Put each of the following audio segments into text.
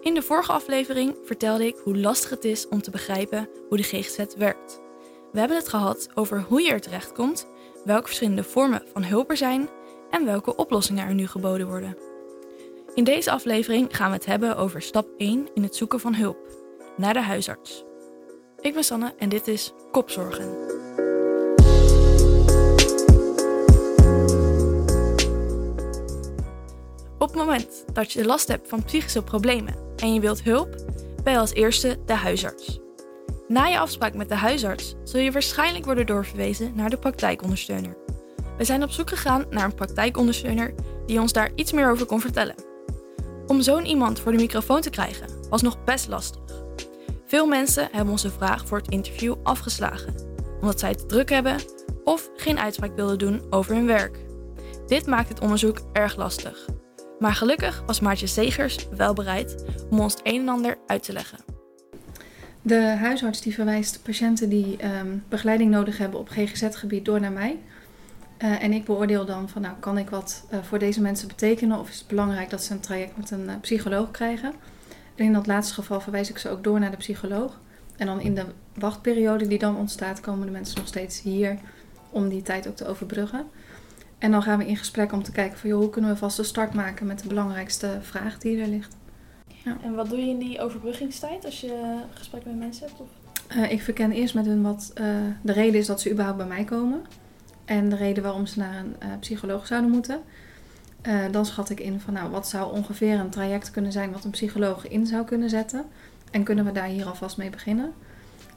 In de vorige aflevering vertelde ik hoe lastig het is om te begrijpen hoe de GGZ werkt. We hebben het gehad over hoe je er terecht komt, welke verschillende vormen van hulp er zijn en welke oplossingen er nu geboden worden. In deze aflevering gaan we het hebben over stap 1 in het zoeken van hulp, naar de huisarts. Ik ben Sanne en dit is Kopzorgen. Op het moment dat je last hebt van psychische problemen en je wilt hulp, je als eerste de huisarts. Na je afspraak met de huisarts zul je waarschijnlijk worden doorverwezen naar de praktijkondersteuner. We zijn op zoek gegaan naar een praktijkondersteuner die ons daar iets meer over kon vertellen. Om zo'n iemand voor de microfoon te krijgen was nog best lastig. Veel mensen hebben onze vraag voor het interview afgeslagen, omdat zij het druk hebben of geen uitspraak wilden doen over hun werk. Dit maakt het onderzoek erg lastig. Maar gelukkig was Maartje Zegers wel bereid om ons het een en ander uit te leggen. De huisarts die verwijst patiënten die ehm, begeleiding nodig hebben op GGZ-gebied door naar mij. Uh, en ik beoordeel dan van, nou, kan ik wat uh, voor deze mensen betekenen? Of is het belangrijk dat ze een traject met een uh, psycholoog krijgen? En in dat laatste geval verwijs ik ze ook door naar de psycholoog. En dan in de wachtperiode die dan ontstaat, komen de mensen nog steeds hier om die tijd ook te overbruggen. En dan gaan we in gesprek om te kijken van, joh, hoe kunnen we vast een start maken met de belangrijkste vraag die er ligt. Ja. En wat doe je in die overbruggingstijd als je gesprekken met mensen hebt? Of? ik verken eerst met hun wat de reden is dat ze überhaupt bij mij komen. En de reden waarom ze naar een uh, psycholoog zouden moeten. Dan schat ik in van nou, wat zou ongeveer een traject kunnen zijn wat een psycholoog in zou kunnen zetten. En kunnen we daar hier alvast mee beginnen?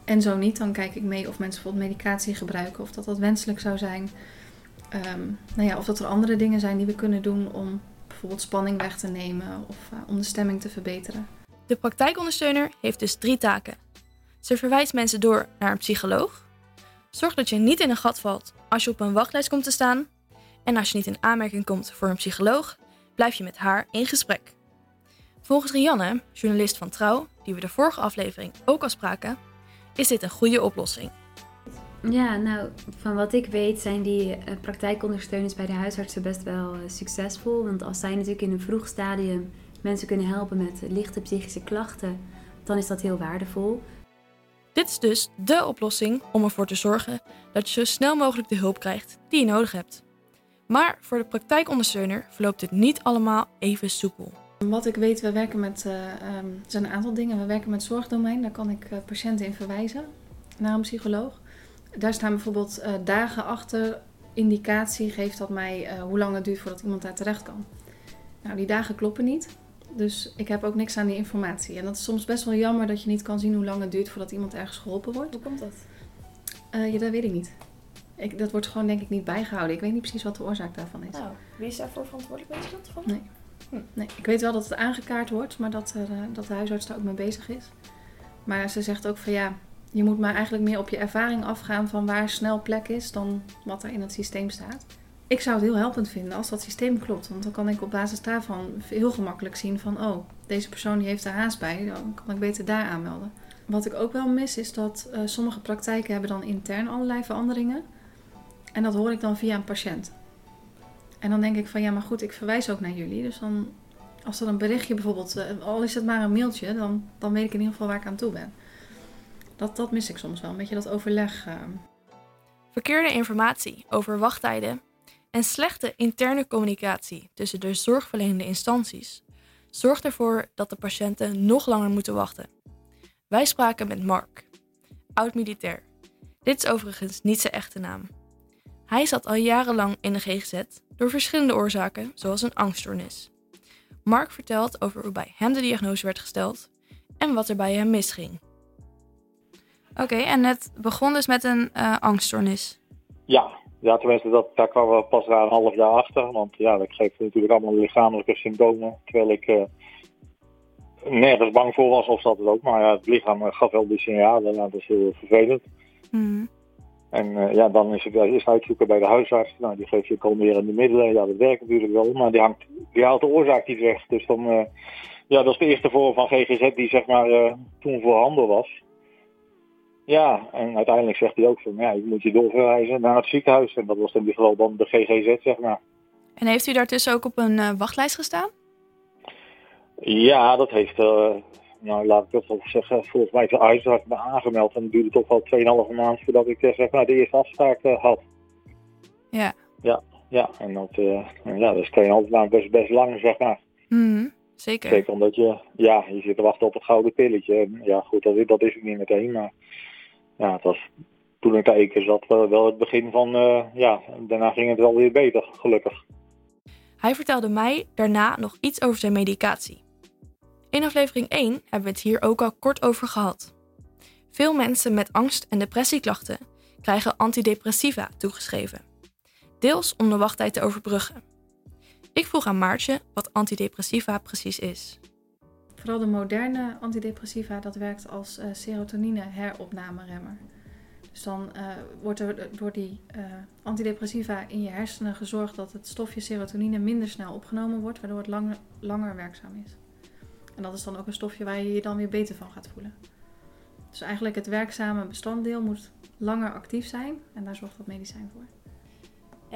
En zo niet, dan kijk ik mee of mensen bijvoorbeeld medicatie gebruiken, of dat dat wenselijk zou zijn. Um, nou ja, of dat er andere dingen zijn die we kunnen doen om bijvoorbeeld spanning weg te nemen of uh, om de stemming te verbeteren. De praktijkondersteuner heeft dus drie taken. Ze verwijst mensen door naar een psycholoog, Zorg dat je niet in een gat valt als je op een wachtlijst komt te staan. En als je niet in aanmerking komt voor een psycholoog, blijf je met haar in gesprek. Volgens Rianne, journalist van Trouw, die we de vorige aflevering ook al spraken, is dit een goede oplossing. Ja, nou, van wat ik weet zijn die uh, praktijkondersteuners bij de huisartsen best wel uh, succesvol. Want als zij natuurlijk in een vroeg stadium mensen kunnen helpen met lichte psychische klachten, dan is dat heel waardevol. Dit is dus dé oplossing om ervoor te zorgen dat je zo snel mogelijk de hulp krijgt die je nodig hebt. Maar voor de praktijkondersteuner verloopt dit niet allemaal even soepel. Wat ik weet, we werken met uh, um, er zijn een aantal dingen. We werken met zorgdomein, daar kan ik uh, patiënten in verwijzen naar een psycholoog. Daar staan bijvoorbeeld uh, dagen achter. Indicatie geeft dat mij hoe lang het duurt voordat iemand daar terecht kan. Nou, die dagen kloppen niet. Dus ik heb ook niks aan die informatie. En dat is soms best wel jammer dat je niet kan zien hoe lang het duurt voordat iemand ergens geholpen wordt. Hoe komt dat? Uh, ja, dat weet ik niet. Ik, dat wordt gewoon denk ik niet bijgehouden. Ik weet niet precies wat de oorzaak daarvan is. Nou, wie is daarvoor verantwoordelijk? Weet je dat van? Nee. Hm. nee. Ik weet wel dat het aangekaart wordt, maar dat, er, dat de huisarts daar ook mee bezig is. Maar ze zegt ook van ja, je moet maar eigenlijk meer op je ervaring afgaan van waar snel plek is dan wat er in het systeem staat. Ik zou het heel helpend vinden als dat systeem klopt. Want dan kan ik op basis daarvan heel gemakkelijk zien van... oh, deze persoon die heeft er haast bij. Dan kan ik beter daar aanmelden. Wat ik ook wel mis is dat uh, sommige praktijken hebben dan intern allerlei veranderingen. En dat hoor ik dan via een patiënt. En dan denk ik van ja, maar goed, ik verwijs ook naar jullie. Dus dan, als er een berichtje bijvoorbeeld, uh, al is het maar een mailtje, dan, dan weet ik in ieder geval waar ik aan toe ben. Dat, dat mis ik soms wel, een beetje dat overleg. Uh... Verkeerde informatie over wachttijden en slechte interne communicatie tussen de zorgverlenende instanties zorgt ervoor dat de patiënten nog langer moeten wachten. Wij spraken met Mark, oud-militair. Dit is overigens niet zijn echte naam. Hij zat al jarenlang in de GGZ door verschillende oorzaken, zoals een angststoornis. Mark vertelt over hoe bij hem de diagnose werd gesteld en wat er bij hem misging. Oké, okay, en het begon dus met een uh, angststoornis. Ja, ja, tenminste, dat, daar kwamen we pas daar een half jaar achter. Want ja, dat geeft natuurlijk allemaal lichamelijke symptomen. Terwijl ik uh, nergens bang voor was, of dat het ook. Maar ja, het lichaam gaf wel die signalen. Nou, dat is heel vervelend. Mm. En uh, ja, dan is het eerst uitzoeken bij de huisarts. Nou, die geeft je kalmerende middelen. Ja, dat werkt natuurlijk wel. Maar die, hangt, die haalt de oorzaak niet weg. Dus dan, uh, ja, dat is de eerste vorm van GGZ die zeg maar toen voorhanden was. Ja, en uiteindelijk zegt hij ook van, ja, je moet je doorverwijzen naar het ziekenhuis. En dat was in dit geval dan de GGZ, zeg maar. En heeft u daartussen ook op een uh, wachtlijst gestaan? Ja, dat heeft, uh, nou laat ik dat wel zeggen, volgens mij de huisarts me aangemeld. En het duurde toch wel 2,5 maand voordat ik zeg maar, de eerste afspraak had. Ja. Ja, ja en dat, ja, dat is 2,5 maand best, best lang, zeg maar. Mm, zeker. Zeker omdat je, ja, je zit te wachten op het gouden pilletje. Ja, goed, dat, dat is het niet meteen, maar ja, het was toen ik daar zat wel, wel het begin van, uh, ja, daarna ging het wel weer beter, gelukkig. Hij vertelde mij daarna nog iets over zijn medicatie. In aflevering 1 hebben we het hier ook al kort over gehad. Veel mensen met angst- en depressieklachten krijgen antidepressiva toegeschreven. Deels om de wachttijd te overbruggen. Ik vroeg aan Maartje wat antidepressiva precies is. Vooral de moderne antidepressiva dat werkt als uh, serotonine heropnameremmer. Dus dan uh, wordt er door die uh, antidepressiva in je hersenen gezorgd dat het stofje serotonine minder snel opgenomen wordt, waardoor het langer, werkzaam is. En dat is dan ook een stofje waar je je dan weer beter van gaat voelen. Dus eigenlijk het werkzame bestanddeel moet langer actief zijn en daar zorgt dat medicijn voor.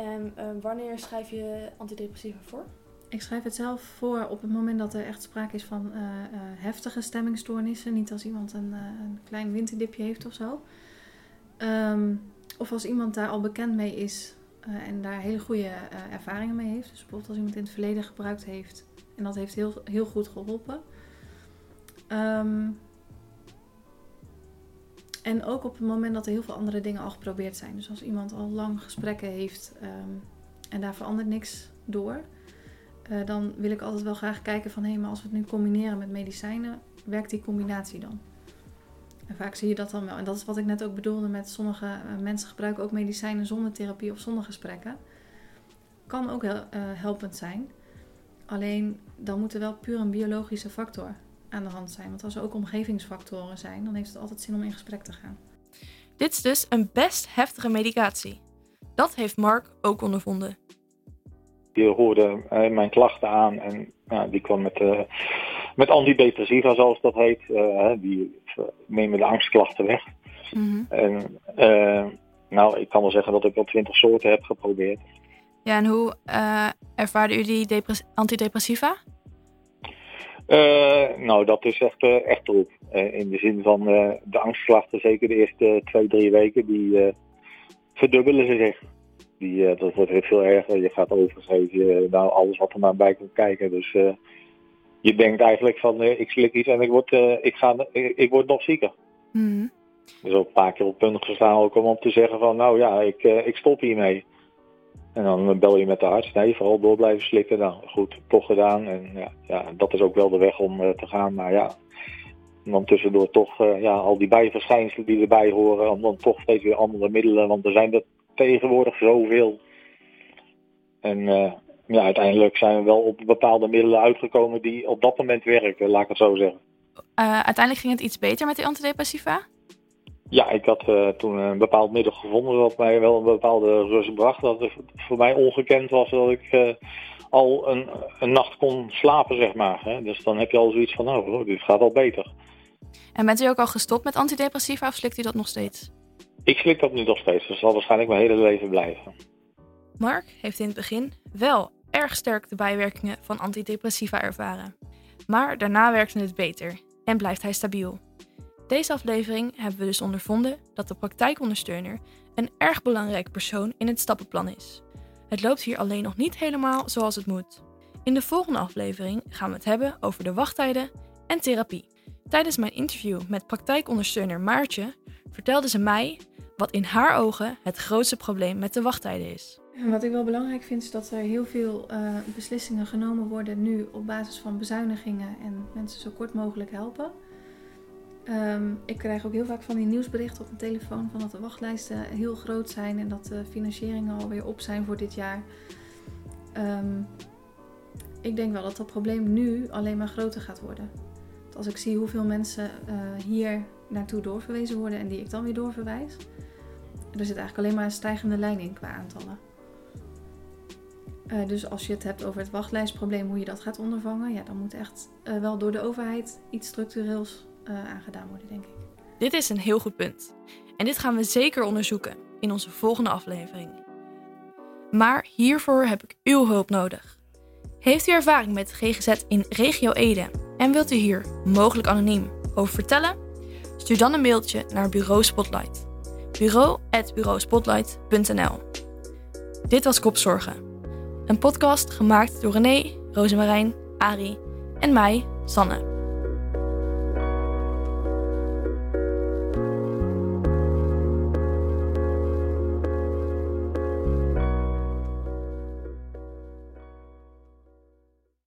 En wanneer schrijf je antidepressiva voor? Ik schrijf het zelf voor op het moment dat er echt sprake is van uh, uh, heftige stemmingstoornissen. Niet als iemand een, een klein winterdipje heeft of zo. Um, of als iemand daar al bekend mee is en daar hele goede ervaringen mee heeft. Dus bijvoorbeeld als iemand in het verleden gebruikt heeft en dat heeft heel, heel goed geholpen. Um, en ook op het moment dat er heel veel andere dingen al geprobeerd zijn. Dus als iemand al lang gesprekken heeft um, en daar verandert niks door. Uh, dan wil ik altijd wel graag kijken van hé, maar als we het nu combineren met medicijnen, werkt die combinatie dan? En vaak zie je dat dan wel. En dat is wat ik net ook bedoelde met sommige uh, mensen gebruiken ook medicijnen zonder therapie of zonder gesprekken. Kan ook heel, uh, helpend zijn. Alleen dan moet er wel puur een biologische factor aan de hand zijn. Want als er ook omgevingsfactoren zijn, dan heeft het altijd zin om in gesprek te gaan. Dit is dus een best heftige medicatie. Dat heeft Mark ook ondervonden. Je hoorde uh, mijn klachten aan en die kwam met, uh, met antidepressiva, zoals dat heet. Uh, die nemen de angstklachten weg. Mm-hmm. En nou, ik kan wel zeggen dat ik wel twintig soorten heb geprobeerd. Ja, en hoe ervaarde u die antidepressiva? Uh, nou, dat is echt, uh, echt. Uh, in de zin van de angstklachten, zeker de eerste twee, drie weken, die verdubbelen ze zich. Die, dat wordt heel veel erger. Je gaat overgeven, nou, alles wat er maar bij komt kijken. Dus je denkt eigenlijk van, ik slik iets en ik word, ik ga, ik, ik, word nog zieker. Mm. Dus ook een paar keer op punt gestaan ook om, om te zeggen van, nou ja, ik, ik stop hiermee. En dan bel je met de arts. Nee, vooral door blijven slikken. Nou goed, toch gedaan. En ja, ja dat is ook wel de weg om uh, te gaan. Maar ja, en dan tussendoor toch uh, ja, al die bijverschijnselen die erbij horen. En dan toch steeds weer andere middelen. Want er zijn er tegenwoordig zoveel. En uh, ja, uiteindelijk zijn we wel op bepaalde middelen uitgekomen die op dat moment werken, laat ik het zo zeggen. uiteindelijk ging het iets beter met die antidepressiva? Ja, ik had uh, toen een bepaald middel gevonden dat mij wel een bepaalde rust bracht. Dat het voor mij ongekend was dat ik al een, een, nacht kon slapen, zeg maar. Hè. Dus dan heb je al zoiets van, nou, oh, dit gaat al beter. En bent u ook al gestopt met antidepressiva of slikt u dat nog steeds? Ik slik dat nu nog steeds, dus zal waarschijnlijk mijn hele leven blijven. Mark heeft in het begin wel erg sterk de bijwerkingen van antidepressiva ervaren. Maar daarna werkte het beter en blijft hij stabiel. Deze aflevering hebben we dus ondervonden dat de praktijkondersteuner een erg belangrijk persoon in het stappenplan is. Het loopt hier alleen nog niet helemaal zoals het moet. In de volgende aflevering gaan we het hebben over de wachttijden en therapie. Tijdens mijn interview met praktijkondersteuner Maartje vertelde ze mij wat in haar ogen het grootste probleem met de wachttijden is. Wat ik wel belangrijk vind is dat er heel veel uh, beslissingen genomen worden nu op basis van bezuinigingen en mensen zo kort mogelijk helpen. Um, ik krijg ook heel vaak van die nieuwsberichten op mijn telefoon van dat de wachtlijsten heel groot zijn en dat de financieringen alweer op zijn voor dit jaar. Um, ik denk wel dat dat probleem nu alleen maar groter gaat worden. Want als ik zie hoeveel mensen uh, hier naartoe doorverwezen worden en die ik dan weer doorverwijs, er zit eigenlijk alleen maar een stijgende lijn in qua aantallen. Uh, dus als je het hebt over het wachtlijstprobleem, hoe je dat gaat ondervangen, ja, dan moet echt uh, wel door de overheid iets structureels uh, aangedaan worden, denk ik. Dit is een heel goed punt. En dit gaan we zeker onderzoeken in onze volgende aflevering. Maar hiervoor heb ik uw hulp nodig. Heeft u ervaring met GGZ in regio Ede en wilt u hier, mogelijk anoniem, over vertellen? Stuur dan een mailtje naar Bureau Spotlight. bureau.bureauspotlight.nl Dit was Kopzorgen. Een podcast gemaakt door René, Rosemarijn, Ari en mij, Sanne.